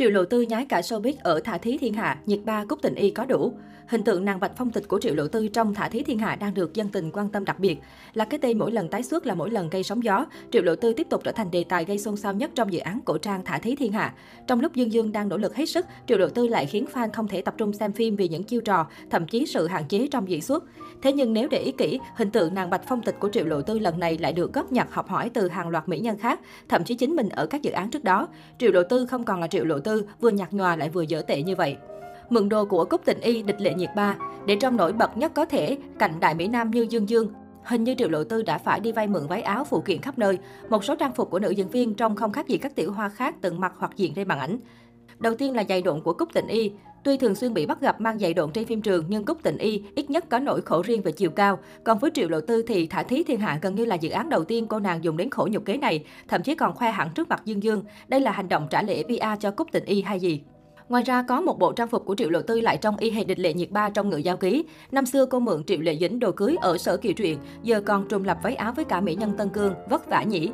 Triệu Lộ Tư nhái cả showbiz ở Thả Thí Thiên Hạ, nhiệt ba Cúc Tình Y có đủ. Hình tượng nàng bạch phong tịch của Triệu Lộ Tư trong Thả Thí Thiên Hạ đang được dân tình quan tâm đặc biệt. Là cái tên mỗi lần tái xuất là mỗi lần gây sóng gió, Triệu Lộ Tư tiếp tục trở thành đề tài gây xôn xao nhất trong dự án cổ trang Thả Thí Thiên Hạ. Trong lúc Dương Dương đang nỗ lực hết sức, Triệu Lộ Tư lại khiến fan không thể tập trung xem phim vì những chiêu trò, thậm chí sự hạn chế trong diễn xuất. Thế nhưng nếu để ý kỹ, hình tượng nàng bạch phong tịch của Triệu Lộ Tư lần này lại được góp nhặt học hỏi từ hàng loạt mỹ nhân khác, thậm chí chính mình ở các dự án trước đó. Triệu Lộ Tư không còn là Triệu Lộ Tư, vừa nhạt nhòa lại vừa dở tệ như vậy mượn đồ của Cúc Tình Y, địch lệ nhiệt ba, để trong nổi bật nhất có thể cạnh đại mỹ nam như Dương Dương. Hình như Triệu Lộ Tư đã phải đi vay mượn váy áo phụ kiện khắp nơi. Một số trang phục của nữ diễn viên trông không khác gì các tiểu hoa khác từng mặc hoặc diện trên màn ảnh. Đầu tiên là giày độn của Cúc Tình Y. Tuy thường xuyên bị bắt gặp mang giày độn trên phim trường nhưng Cúc Tình Y ít nhất có nỗi khổ riêng về chiều cao. Còn với Triệu Lộ Tư thì Thả Thí Thiên Hạ gần như là dự án đầu tiên cô nàng dùng đến khổ nhục kế này, thậm chí còn khoe hẳn trước mặt Dương Dương. Đây là hành động trả lễ PR cho Cúc Tình Y hay gì? Ngoài ra, có một bộ trang phục của Triệu Lộ Tư lại trong y hệt địch lệ nhiệt ba trong ngự giao ký. Năm xưa cô mượn Triệu Lệ Dĩnh đồ cưới ở sở kỳ truyện, giờ còn trùng lập váy áo với cả mỹ nhân Tân Cương, vất vả nhỉ.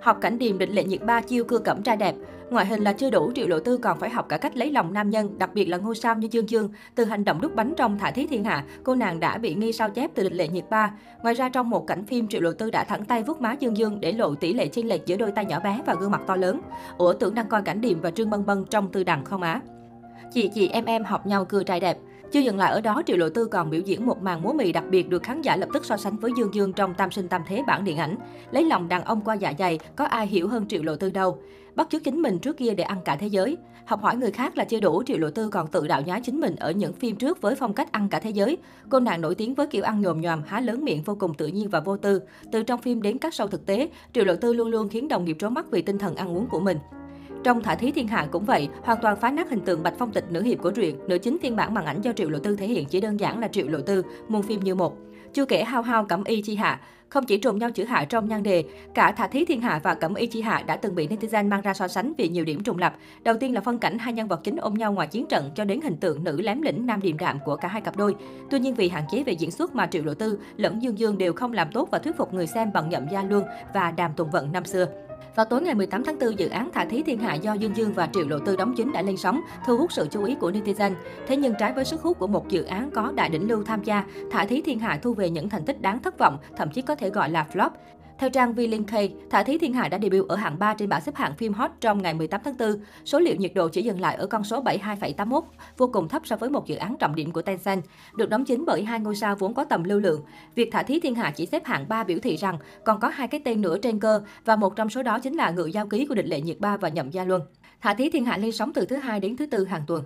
Học cảnh điềm địch lệ nhiệt ba chiêu cưa cẩm trai đẹp. Ngoại hình là chưa đủ, Triệu Lộ Tư còn phải học cả cách lấy lòng nam nhân, đặc biệt là ngôi sao như Dương Dương. Từ hành động đút bánh trong Thả Thí Thiên Hạ, cô nàng đã bị nghi sao chép từ địch lệ nhiệt ba. Ngoài ra trong một cảnh phim, Triệu Lộ Tư đã thẳng tay vuốt má Dương Dương để lộ tỷ lệ chênh lệch giữa đôi tay nhỏ bé và gương mặt to lớn. Ủa tưởng đang coi cảnh điềm và Trương Bân Bân trong Tư Đằng không á? Chị chị em em học nhau cười trai đẹp. Chưa dừng lại ở đó, Triệu Lộ Tư còn biểu diễn một màn múa mì đặc biệt được khán giả lập tức so sánh với Dương Dương trong Tam sinh tam thế bản điện ảnh. Lấy lòng đàn ông qua dạ dày, có ai hiểu hơn Triệu Lộ Tư đâu. Bắt chước chính mình trước kia để ăn cả thế giới. Học hỏi người khác là chưa đủ, Triệu Lộ Tư còn tự đạo nhái chính mình ở những phim trước với phong cách ăn cả thế giới. Cô nàng nổi tiếng với kiểu ăn nhồm nhòm, há lớn miệng vô cùng tự nhiên và vô tư. Từ trong phim đến các show thực tế, Triệu Lộ Tư luôn luôn khiến đồng nghiệp trố mắt vì tinh thần ăn uống của mình. Trong Thả Thí Thiên Hạ cũng vậy, hoàn toàn phá nát hình tượng Bạch Phong Tịch nữ hiệp của truyện. Nữ chính phiên bản màn ảnh do Triệu Lộ Tư thể hiện chỉ đơn giản là Triệu Lộ Tư, muôn phim như một. Chưa kể hao hao cẩm y chi hạ, không chỉ trùng nhau chữ hạ trong nhan đề, cả Thả Thí Thiên Hạ và Cẩm Y Chi Hạ đã từng bị netizen mang ra so sánh vì nhiều điểm trùng lập. Đầu tiên là phân cảnh hai nhân vật chính ôm nhau ngoài chiến trận cho đến hình tượng nữ lém lĩnh nam điềm đạm của cả hai cặp đôi. Tuy nhiên vì hạn chế về diễn xuất mà Triệu Lộ Tư lẫn Dương Dương đều không làm tốt và thuyết phục người xem bằng nhậm gia lương và đàm tùng vận năm xưa. Vào tối ngày 18 tháng 4, dự án Thả Thí Thiên Hạ do Dương Dương và Triệu Lộ Tư đóng chính đã lên sóng, thu hút sự chú ý của netizen. Thế nhưng trái với sức hút của một dự án có đại đỉnh lưu tham gia, Thả Thí Thiên Hạ thu về những thành tích đáng thất vọng, thậm chí có thể gọi là flop. Theo trang V-Link Thả Thí Thiên Hạ đã debut ở hạng 3 trên bảng xếp hạng phim hot trong ngày 18 tháng 4. Số liệu nhiệt độ chỉ dừng lại ở con số 72,81, vô cùng thấp so với một dự án trọng điểm của Tencent. Được đóng chính bởi hai ngôi sao vốn có tầm lưu lượng. Việc Thả Thí Thiên Hạ chỉ xếp hạng 3 biểu thị rằng còn có hai cái tên nữa trên cơ và một trong số đó chính là ngự giao ký của địch lệ nhiệt ba và nhậm gia luân. Thả Thí Thiên Hạ lên sóng từ thứ hai đến thứ tư hàng tuần.